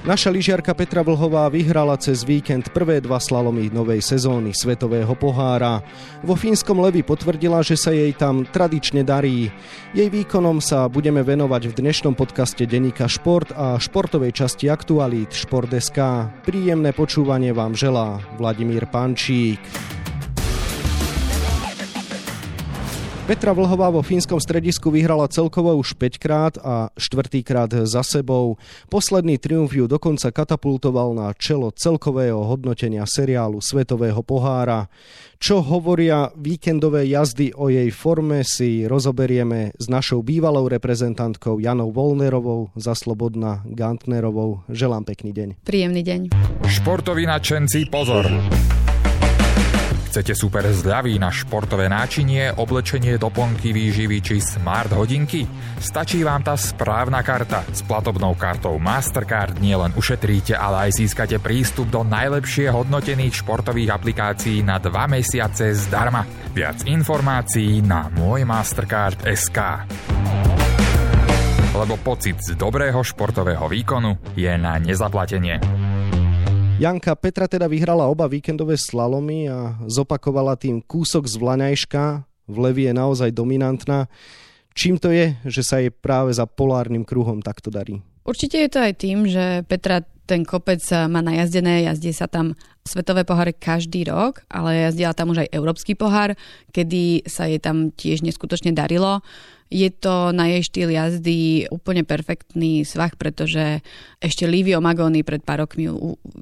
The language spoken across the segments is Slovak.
Naša lyžiarka Petra Vlhová vyhrala cez víkend prvé dva slalomy novej sezóny Svetového pohára. Vo fínskom Levi potvrdila, že sa jej tam tradične darí. Jej výkonom sa budeme venovať v dnešnom podcaste Denika Šport a športovej časti Aktualít Šport.sk. Príjemné počúvanie vám želá Vladimír Pančík. Petra Vlhová vo fínskom stredisku vyhrala celkovo už 5 krát a štvrtýkrát za sebou. Posledný triumf ju dokonca katapultoval na čelo celkového hodnotenia seriálu Svetového pohára. Čo hovoria víkendové jazdy o jej forme si rozoberieme s našou bývalou reprezentantkou Janou Volnerovou za Slobodna Gantnerovou. Želám pekný deň. Príjemný deň. Športoví nadšenci, pozor! Chcete super zľavy na športové náčinie, oblečenie, doplnky, výživy či smart hodinky? Stačí vám tá správna karta. S platobnou kartou Mastercard nielen ušetríte, ale aj získate prístup do najlepšie hodnotených športových aplikácií na 2 mesiace zdarma. Viac informácií na môj Mastercard.sk lebo pocit z dobrého športového výkonu je na nezaplatenie. Janka Petra teda vyhrala oba víkendové slalomy a zopakovala tým kúsok z Vlaňajška. V Levi je naozaj dominantná. Čím to je, že sa jej práve za polárnym kruhom takto darí? Určite je to aj tým, že Petra ten kopec má najazdené, jazdí sa tam svetové poháre každý rok, ale jazdila tam už aj európsky pohár, kedy sa jej tam tiež neskutočne darilo. Je to na jej štýl jazdy úplne perfektný svah, pretože ešte Livio Magoni pred pár rokmi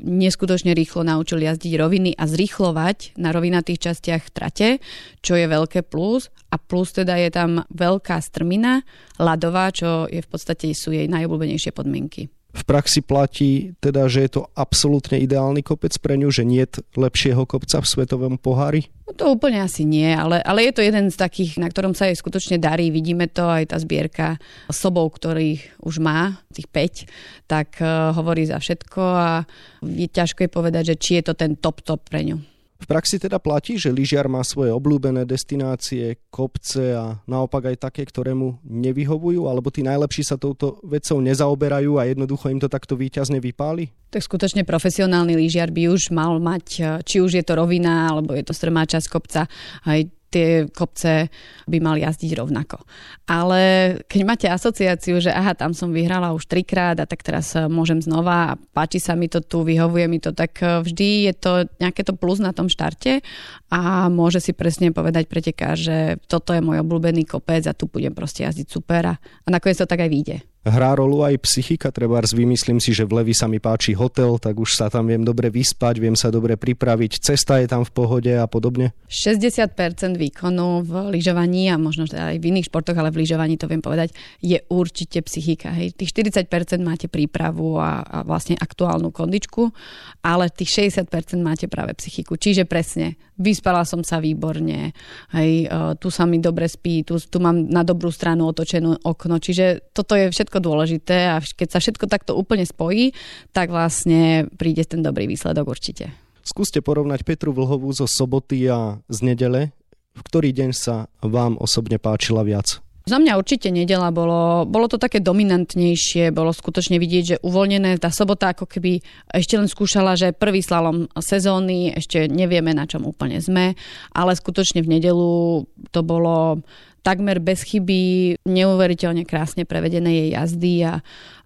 neskutočne rýchlo naučil jazdiť roviny a zrýchlovať na rovinatých častiach trate, čo je veľké plus. A plus teda je tam veľká strmina, ľadová, čo je v podstate sú jej najobľúbenejšie podmienky v praxi platí teda, že je to absolútne ideálny kopec pre ňu, že nie je lepšieho kopca v svetovom pohári? No to úplne asi nie, ale, ale je to jeden z takých, na ktorom sa jej skutočne darí. Vidíme to aj tá zbierka sobov, ktorých už má, tých 5, tak uh, hovorí za všetko a je ťažko je povedať, že či je to ten top top pre ňu. V praxi teda platí, že lyžiar má svoje obľúbené destinácie, kopce a naopak aj také, ktoré mu nevyhovujú, alebo tí najlepší sa touto vecou nezaoberajú a jednoducho im to takto výťazne vypáli? Tak skutočne profesionálny lyžiar by už mal mať, či už je to rovina, alebo je to strmá časť kopca, aj tie kopce by mali jazdiť rovnako. Ale keď máte asociáciu, že aha, tam som vyhrala už trikrát a tak teraz eh, môžem znova a páči sa mi to tu, vyhovuje mi to, tak eh, vždy je to nejaké to plus na tom štarte a môže si presne povedať pretekár, že toto je môj obľúbený kopec a tu budem proste jazdiť super a, a nakoniec to tak aj vyjde hrá rolu aj psychika, treba vymyslím si, že v Levi sa mi páči hotel, tak už sa tam viem dobre vyspať, viem sa dobre pripraviť, cesta je tam v pohode a podobne. 60% výkonu v lyžovaní a možno aj v iných športoch, ale v lyžovaní to viem povedať, je určite psychika. Hej. Tých 40% máte prípravu a, a vlastne aktuálnu kondičku, ale tých 60% máte práve psychiku. Čiže presne, vyspala som sa výborne, hej, uh, tu sa mi dobre spí, tu, tu mám na dobrú stranu otočenú okno, čiže toto je všetko dôležité a keď sa všetko takto úplne spojí, tak vlastne príde ten dobrý výsledok určite. Skúste porovnať Petru Vlhovú zo soboty a z nedele. V ktorý deň sa vám osobne páčila viac? Za mňa určite nedela bolo, bolo to také dominantnejšie, bolo skutočne vidieť, že uvoľnené, tá sobota ako keby ešte len skúšala, že prvý slalom sezóny, ešte nevieme na čom úplne sme, ale skutočne v nedelu to bolo takmer bez chyby, neuveriteľne krásne prevedené jej jazdy a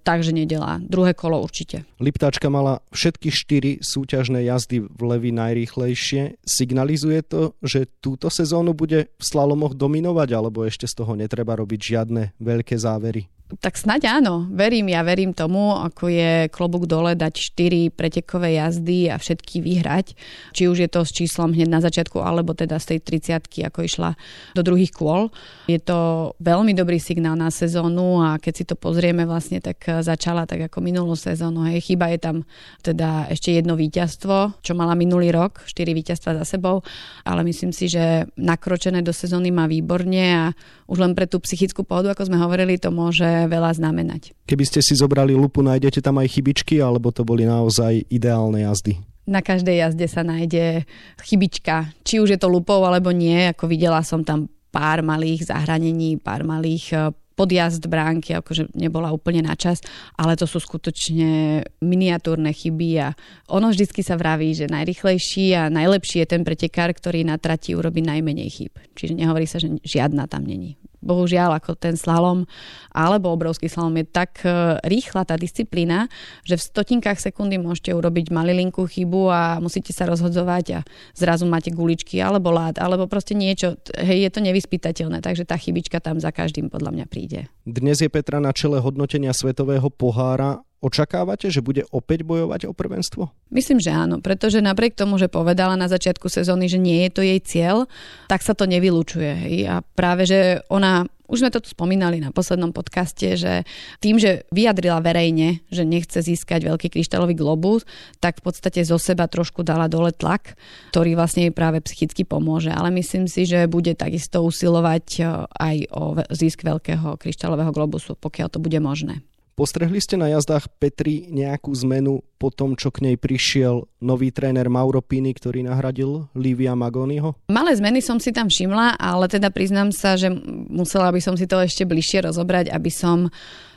takže nedela. Druhé kolo určite. Liptáčka mala všetky štyri súťažné jazdy v Levi najrýchlejšie. Signalizuje to, že túto sezónu bude v slalomoch dominovať, alebo ešte z toho netreba robiť žiadne veľké závery? Tak snaď áno, verím, ja verím tomu, ako je klobúk dole dať 4 pretekové jazdy a všetky vyhrať. Či už je to s číslom hneď na začiatku, alebo teda z tej 30 ako išla do druhých kôl. Je to veľmi dobrý signál na sezónu a keď si to pozrieme vlastne, tak začala tak ako minulú sezónu. Hej, chyba je tam teda ešte jedno víťazstvo, čo mala minulý rok, 4 víťazstva za sebou, ale myslím si, že nakročené do sezóny má výborne a už len pre tú psychickú pohodu, ako sme hovorili, to môže veľa znamenať. Keby ste si zobrali lupu, nájdete tam aj chybičky, alebo to boli naozaj ideálne jazdy? Na každej jazde sa nájde chybička, či už je to lupou alebo nie, ako videla som tam pár malých zahranení, pár malých eh, podjazd bránky, akože nebola úplne na čas, ale to sú skutočne miniatúrne chyby a ono vždycky sa vraví, že najrychlejší a najlepší je ten pretekár, ktorý na trati urobí najmenej chyb. Čiže nehovorí sa, že žiadna tam není bohužiaľ ako ten slalom alebo obrovský slalom je tak e, rýchla tá disciplína, že v stotinkách sekundy môžete urobiť malilinkú chybu a musíte sa rozhodzovať a zrazu máte guličky alebo lát, alebo proste niečo. Hej, je to nevyspytateľné, takže tá chybička tam za každým podľa mňa príde. Dnes je Petra na čele hodnotenia Svetového pohára Očakávate, že bude opäť bojovať o prvenstvo? Myslím, že áno, pretože napriek tomu, že povedala na začiatku sezóny, že nie je to jej cieľ, tak sa to nevylučuje. Hej? A práve, že ona už sme to tu spomínali na poslednom podcaste, že tým, že vyjadrila verejne, že nechce získať veľký kryštálový globus, tak v podstate zo seba trošku dala dole tlak, ktorý vlastne jej práve psychicky pomôže. Ale myslím si, že bude takisto usilovať eh, aj o zisk veľkého kryštálového globusu, pokiaľ to bude možné. Postrehli ste na jazdách Petri nejakú zmenu po tom, čo k nej prišiel nový tréner Mauro Pini, ktorý nahradil Livia Magoniho? Malé zmeny som si tam všimla, ale teda priznám sa, že musela by som si to ešte bližšie rozobrať, aby som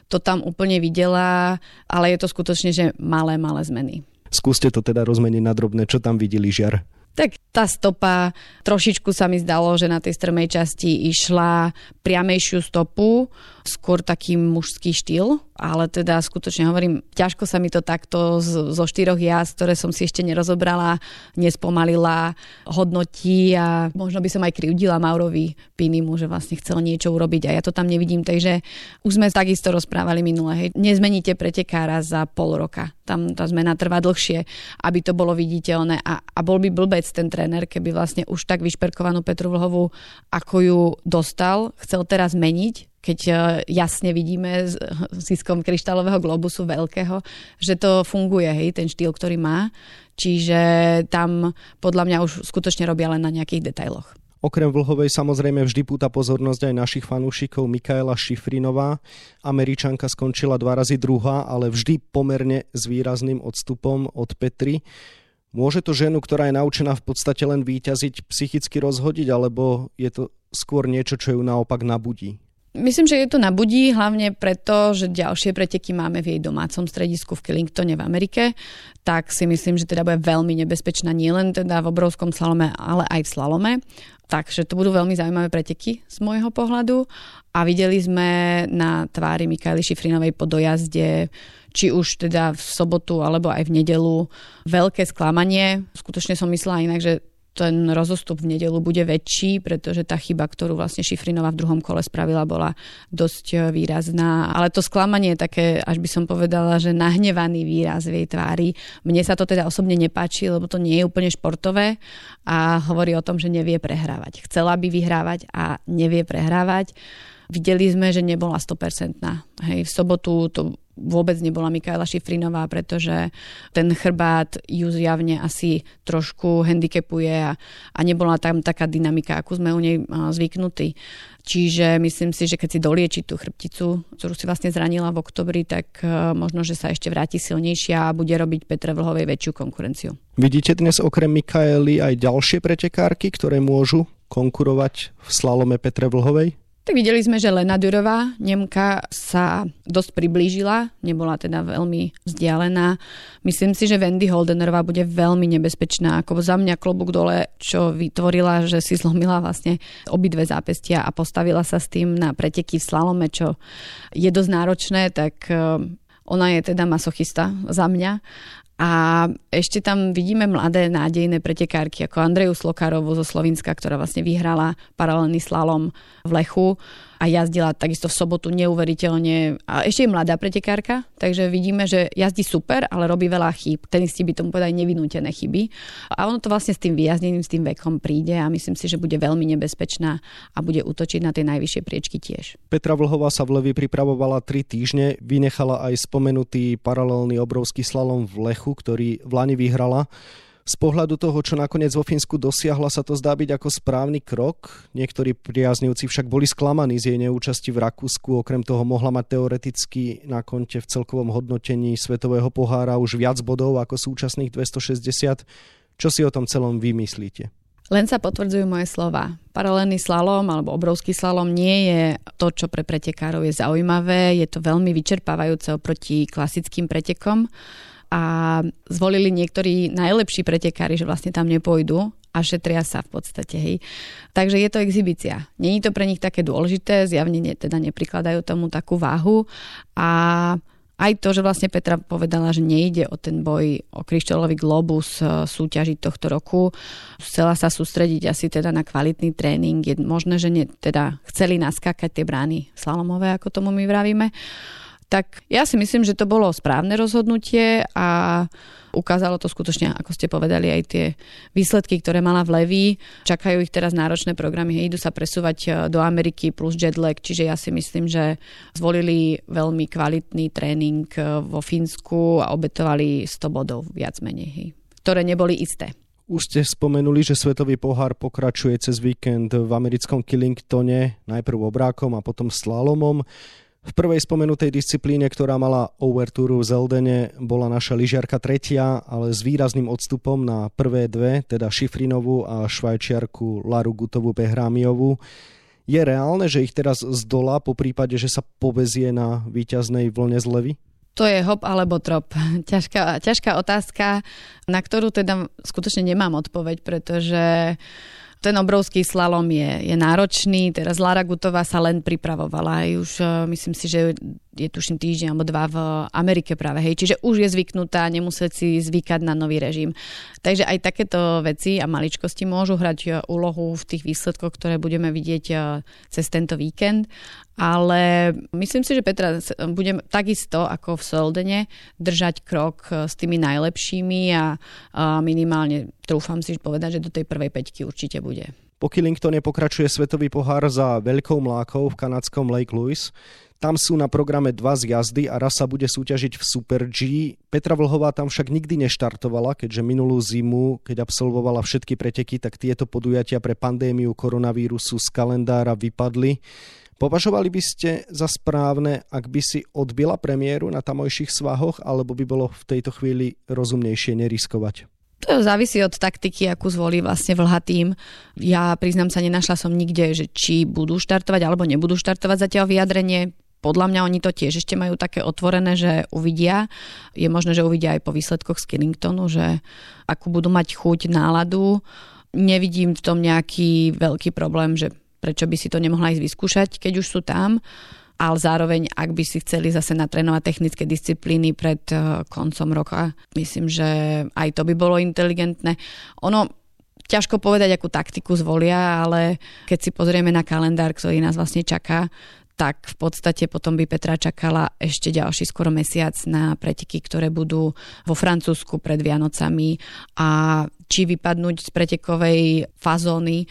to tam úplne videla, ale je to skutočne, že malé, malé zmeny. Skúste to teda rozmeniť na drobné, čo tam videli žiar. Tak tá stopa, trošičku sa mi zdalo, že na tej strmej časti išla priamejšiu stopu, skôr taký mužský štýl, ale teda skutočne hovorím, ťažko sa mi to takto z, zo štyroch jazd, ktoré som si ešte nerozobrala, nespomalila, hodnotí a možno by som aj krivdila Maurovi Pinimu, že vlastne chcel niečo urobiť a ja to tam nevidím, takže už sme takisto rozprávali minule, hej, nezmeníte pretekára za pol roka, tam tá zmena trvá dlhšie, aby to bolo viditeľné a, a bol by blbec ten tréner, keby vlastne už tak vyšperkovanú Petru Vlhovú, ako ju dostal, chcel teraz meniť, keď e, jasne vidíme ziskom kryštálového globusu veľkého, že to funguje, hej, ten štýl, ktorý má. Čiže tam podľa mňa už skutočne robia len na nejakých detailoch. Okrem Vlhovej samozrejme vždy púta pozornosť aj našich fanúšikov Mikaela Šifrinová. Američanka skončila dva razy druhá, ale vždy pomerne s výrazným odstupom od Petry. Môže to ženu, ktorá je naučená v podstate len výťaziť, psychicky rozhodiť, alebo je to skôr niečo, čo ju naopak nabudí? Myslím, že je to na budí, hlavne preto, že ďalšie preteky máme v jej domácom stredisku v Killingtone v Amerike, tak si myslím, že teda bude veľmi nebezpečná nielen teda v obrovskom slalome, ale aj v slalome. Takže to budú veľmi zaujímavé preteky z môjho pohľadu a videli sme na tvári Mikaeli Šifrinovej po dojazde či už teda v sobotu alebo aj v nedelu veľké sklamanie. Skutočne som myslela inak, že ten rozostup v nedelu bude väčší, pretože tá chyba, ktorú vlastne Šifrinová v druhom kole spravila, bola dosť e, výrazná. Ale to sklamanie je také, až by som povedala, že nahnevaný výraz v jej tvári. Mne sa to teda osobne nepáči, lebo to nie je úplne športové a hovorí o tom, že nevie prehrávať. Chcela by vyhrávať a nevie prehrávať. Videli sme, že nebola 100%. Hej, v sobotu to vôbec nebola Mikaela Šifrinová, pretože ten chrbát ju zjavne asi trošku handicapuje a, a nebola tam taká dynamika, ako sme u nej zvyknutí. Čiže myslím si, že keď si dolieči tú chrbticu, ktorú si vlastne zranila v oktobri, tak možno, že sa ešte vráti silnejšia a bude robiť Petre Vlhovej väčšiu konkurenciu. Vidíte dnes okrem Mikaely aj ďalšie pretekárky, ktoré môžu konkurovať v slalome Petre Vlhovej? Tak videli sme, že Lena Durová, Nemka, sa dosť priblížila, nebola teda veľmi vzdialená. Myslím si, že Wendy Holdenerová bude veľmi nebezpečná. Ako za mňa klobúk dole, čo vytvorila, že si zlomila vlastne obidve zápestia a postavila sa s tým na preteky v slalome, čo je dosť náročné, tak eh, ona je teda masochista za mňa a ešte tam vidíme mladé nádejné pretekárky ako Andreju Slokarovu zo Slovenska, ktorá vlastne vyhrala paralelný slalom v Lechu a jazdila takisto v sobotu neuveriteľne. A ešte je mladá pretekárka, takže vidíme, že jazdí super, ale robí veľa chýb. Tenisti by tomu povedali nevinútené chyby. A ono to vlastne s tým vyjazdením, s tým vekom príde a myslím si, že bude veľmi nebezpečná a bude útočiť na tie najvyššie priečky tiež. Petra Vlhová sa v Levi pripravovala 3 týždne, vynechala aj spomenutý paralelný obrovský slalom v Lechu, ktorý v Lani vyhrala. Z pohľadu toho, čo nakoniec vo Fínsku dosiahla, sa to zdá byť ako správny krok. Niektorí priaznivci však boli sklamaní z jej neúčasti v Rakúsku. Okrem toho mohla mať teoreticky na konte v celkovom hodnotení Svetového pohára už viac bodov ako súčasných 260. Čo si o tom celom vymyslíte? Len sa potvrdzujú moje slova. Paralelný slalom alebo obrovský slalom nie je to, čo pre pretekárov je zaujímavé. Je to veľmi vyčerpávajúce oproti klasickým pretekom a zvolili niektorí najlepší pretekári, že vlastne tam nepôjdu a šetria sa v podstate. Hej. Takže je to exhibícia. Není to pre nich také dôležité, zjavne ne, teda neprikladajú tomu takú váhu a aj to, že vlastne Petra povedala, že nejde o ten boj o kryštálový globus e, súťaži tohto roku. Chcela sa sústrediť asi teda na kvalitný tréning. Je možné, že ne, teda chceli naskákať tie brány slalomové, ako tomu my vravíme. Tak ja si myslím, že to bolo správne rozhodnutie a ukázalo to skutočne, ako ste povedali, aj tie výsledky, ktoré mala v Leví. Čakajú ich teraz náročné programy, idú sa presúvať e, do Ameriky plus jetlag, čiže ja si myslím, že zvolili veľmi kvalitný tréning e, vo Fínsku a obetovali 100 bodov viac menej, ktoré neboli isté. Už ste spomenuli, že Svetový pohár pokračuje cez víkend v americkom Killingtone, najprv obrákom a potom slalomom. V prvej spomenutej disciplíne, ktorá mala overtúru v Zeldene, bola naša lyžiarka tretia, ale s výrazným odstupom na prvé dve, teda Šifrinovú a švajčiarku Laru Gutovú Behrámiovú. Je reálne, že ich teraz zdolá po prípade, že sa povezie na víťaznej vlne zlevy? To je hop alebo trop. Ťažká, ťažká otázka, na ktorú teda skutočne nemám odpoveď, pretože ten obrovský slalom je, je náročný. Teraz Lara Gutová sa len pripravovala. Aj už uh, myslím si, že je tuším týždeň alebo dva v Amerike práve. Hej. Čiže už je zvyknutá, nemusí si zvykať na nový režim. Takže aj takéto veci a maličkosti môžu hrať e, úlohu v tých výsledkoch, ktoré budeme vidieť e, cez tento víkend. Ale myslím si, že Petra bude takisto ako v Soldene držať krok s tými najlepšími a minimálne trúfam si povedať, že do tej prvej peťky určite bude. Po Killingtone pokračuje svetový pohár za veľkou mlákou v kanadskom Lake Louise. Tam sú na programe dva z jazdy a raz sa bude súťažiť v Super G. Petra Vlhová tam však nikdy neštartovala, keďže minulú zimu, keď absolvovala všetky preteky, tak tieto podujatia pre pandémiu koronavírusu z kalendára vypadli. Považovali by ste za správne, ak by si odbila premiéru na tamojších svahoch, alebo by bolo v tejto chvíli rozumnejšie neriskovať? To závisí od taktiky, akú zvolí vlastne vlha tým. Ja priznám sa, nenašla som nikde, že či budú štartovať alebo nebudú štartovať zatiaľ vyjadrenie. Podľa mňa oni to tiež ešte majú také otvorené, že uvidia. Je možné, že uvidia aj po výsledkoch z Killingtonu, že akú budú mať chuť, náladu. Nevidím v tom nejaký veľký problém, že prečo by si to nemohla ísť vyskúšať, keď už sú tam ale zároveň, ak by si chceli zase natrénovať technické disciplíny pred eh, koncom roka, myslím, že aj to by bolo inteligentné. Ono, ťažko povedať, akú taktiku zvolia, ale keď si pozrieme na kalendár, ktorý nás vlastne čaká, tak v podstate potom by Petra čakala ešte ďalší skoro mesiac na preteky, ktoré budú vo Francúzsku pred Vianocami a či vypadnúť z pretekovej fazóny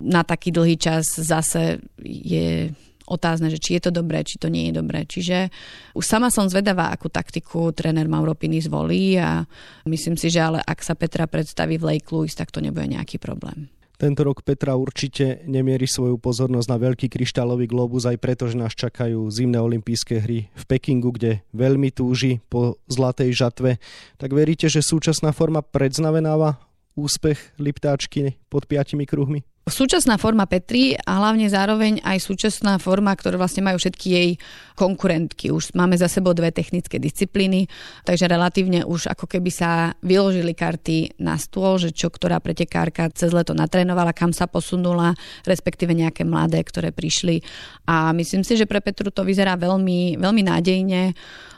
na taký dlhý čas zase je otázne, že či je to dobré, či to nie je dobré. Čiže už sama som zvedavá, akú taktiku tréner Mauropiny zvolí a myslím si, že ale ak sa Petra predstaví v Lake Louise, tak to nebude nejaký problém. Tento rok Petra určite nemierí svoju pozornosť na veľký kryštálový globus aj preto, že nás čakajú zimné olympijské hry v Pekingu, kde veľmi túži po zlatej žatve. Tak veríte, že súčasná forma predznamenáva úspech Liptáčky pod piatimi kruhmi? Súčasná forma Petri a hlavne zároveň aj súčasná forma, ktoré vlastne majú všetky jej konkurentky. Už máme za sebou dve technické disciplíny, takže relatívne už ako keby sa vyložili karty na stôl, že čo ktorá pretekárka cez leto natrénovala, kam sa posunula, respektíve nejaké mladé, ktoré prišli. A myslím si, že pre Petru to vyzerá veľmi, veľmi nádejne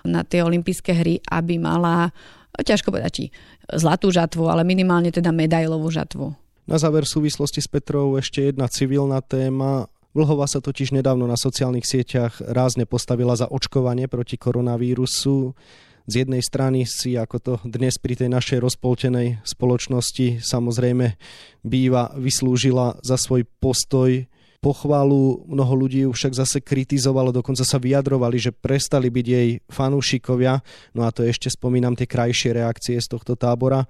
na tie olympijské hry, aby mala, ťažko povedať, zlatú žatvu, ale minimálne teda medailovú žatvu. Na záver súvislosti s Petrou ešte jedna civilná téma. Vlhova sa totiž nedávno na sociálnych sieťach rázne postavila za očkovanie proti koronavírusu. Z jednej strany si, ako to dnes pri tej našej rozpoltenej spoločnosti samozrejme býva, vyslúžila za svoj postoj pochvalu, mnoho ľudí ju však zase kritizovalo, dokonca sa vyjadrovali, že prestali byť jej fanúšikovia, no a to ešte spomínam tie krajšie reakcie z tohto tábora.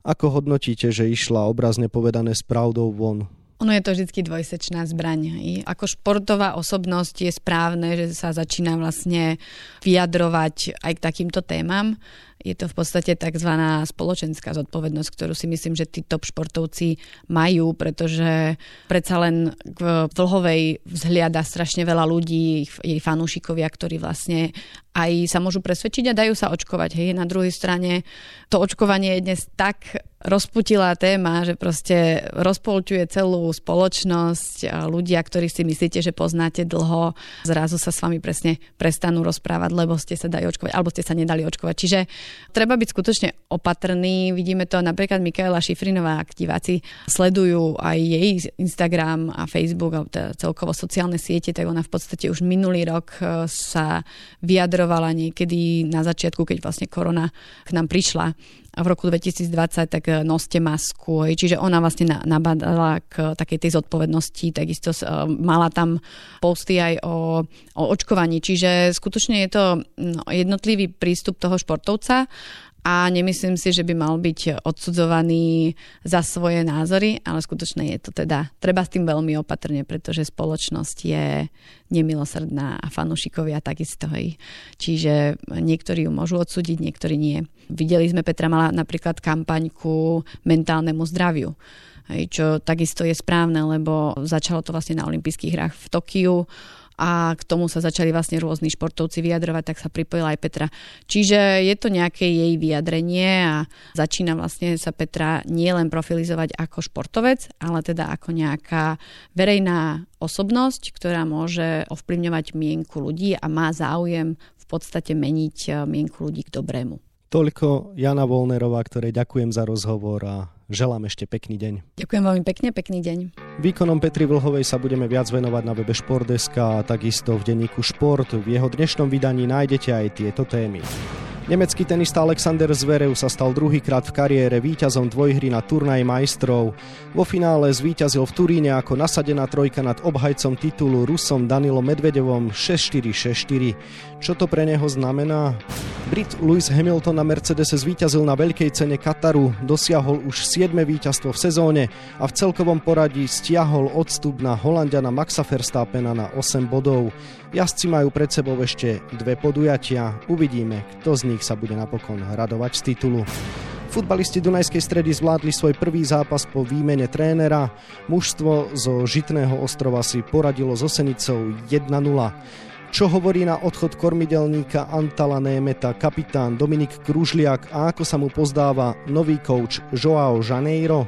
Ako hodnotíte, že išla obrazne povedané s pravdou von? Ono je to vždy dvojsečná zbraň. Ako športová osobnosť je správne, že sa začína vlastne vyjadrovať aj k takýmto témam. Je to v podstate tzv. spoločenská zodpovednosť, ktorú si myslím, že tí top športovci majú, pretože predsa len v Vlhovej vzhliada strašne veľa ľudí, jej fanúšikovia, ktorí vlastne aj sa môžu presvedčiť a dajú sa očkovať. Hej. Na druhej strane to očkovanie je dnes tak rozputilá téma, že proste rozpolťuje celú spoločnosť. Ľudia, ktorí si myslíte, že poznáte dlho, zrazu sa s vami presne prestanú rozprávať, lebo ste sa dali očkovať, alebo ste sa nedali očkovať. Čiže treba byť skutočne opatrný. Vidíme to napríklad Mikaela Šifrinová, aktiváci sledujú aj jej Instagram a Facebook, alebo teda celkovo sociálne siete, tak ona v podstate už minulý rok e, sa vyjadrovala niekedy na začiatku, keď vlastne korona k nám prišla v roku 2020, tak eh, noste masku. Čiže ona vlastne nabadala k takej tej zodpovednosti, takisto eh, mala tam posty aj o, o očkovaní. Čiže skutočne je to no, jednotlivý prístup toho športovca a nemyslím si, že by mal byť odsudzovaný za svoje názory, ale skutočne je to teda, treba s tým veľmi opatrne, pretože spoločnosť je nemilosrdná a fanúšikovia takisto. Hej. Čiže niektorí ju môžu odsúdiť, niektorí nie. Videli sme, Petra mala napríklad kampaňku mentálnemu zdraviu. Hej, čo takisto je správne, lebo začalo to vlastne na olympijských hrách v Tokiu a k tomu sa začali vlastne rôzni športovci vyjadrovať, tak sa pripojila aj Petra. Čiže je to nejaké jej vyjadrenie a začína vlastne sa Petra nielen profilizovať ako športovec, ale teda ako nejaká verejná osobnosť, ktorá môže ovplyvňovať mienku ľudí a má záujem v podstate meniť mienku ľudí k dobrému. Toľko Jana Volnerová, ktorej ďakujem za rozhovor a želám ešte pekný deň. Ďakujem veľmi pekne, pekný deň. Výkonom Petri Vlhovej sa budeme viac venovať na webe Športdeska a takisto v denníku Šport. V jeho dnešnom vydaní nájdete aj tieto témy. Nemecký tenista Alexander Zverev sa stal druhýkrát v kariére víťazom dvojhry na turnaj majstrov. Vo finále zvíťazil v Turíne ako nasadená trojka nad obhajcom titulu Rusom Danilom Medvedevom 6-4-6-4. Čo to pre neho znamená? Brit Lewis Hamilton na Mercedese zvíťazil na veľkej cene Kataru, dosiahol už 7. víťazstvo v sezóne a v celkovom poradí stiahol odstup na Holandiana Maxa Verstappena na 8 bodov. Jazdci majú pred sebou ešte dve podujatia. Uvidíme, kto z nich sa bude napokon radovať z titulu. Futbalisti Dunajskej stredy zvládli svoj prvý zápas po výmene trénera. Mužstvo zo Žitného ostrova si poradilo so Senicou 1-0. Čo hovorí na odchod kormidelníka Antala Németa kapitán Dominik Kružliak a ako sa mu pozdáva nový coach Joao Janeiro?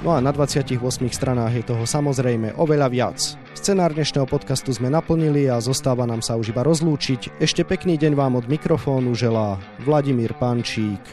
No a na 28 stranách je toho samozrejme oveľa viac. Scenár dnešného podcastu sme naplnili a zostáva nám sa už iba rozlúčiť. Ešte pekný deň vám od mikrofónu želá Vladimír Pančík.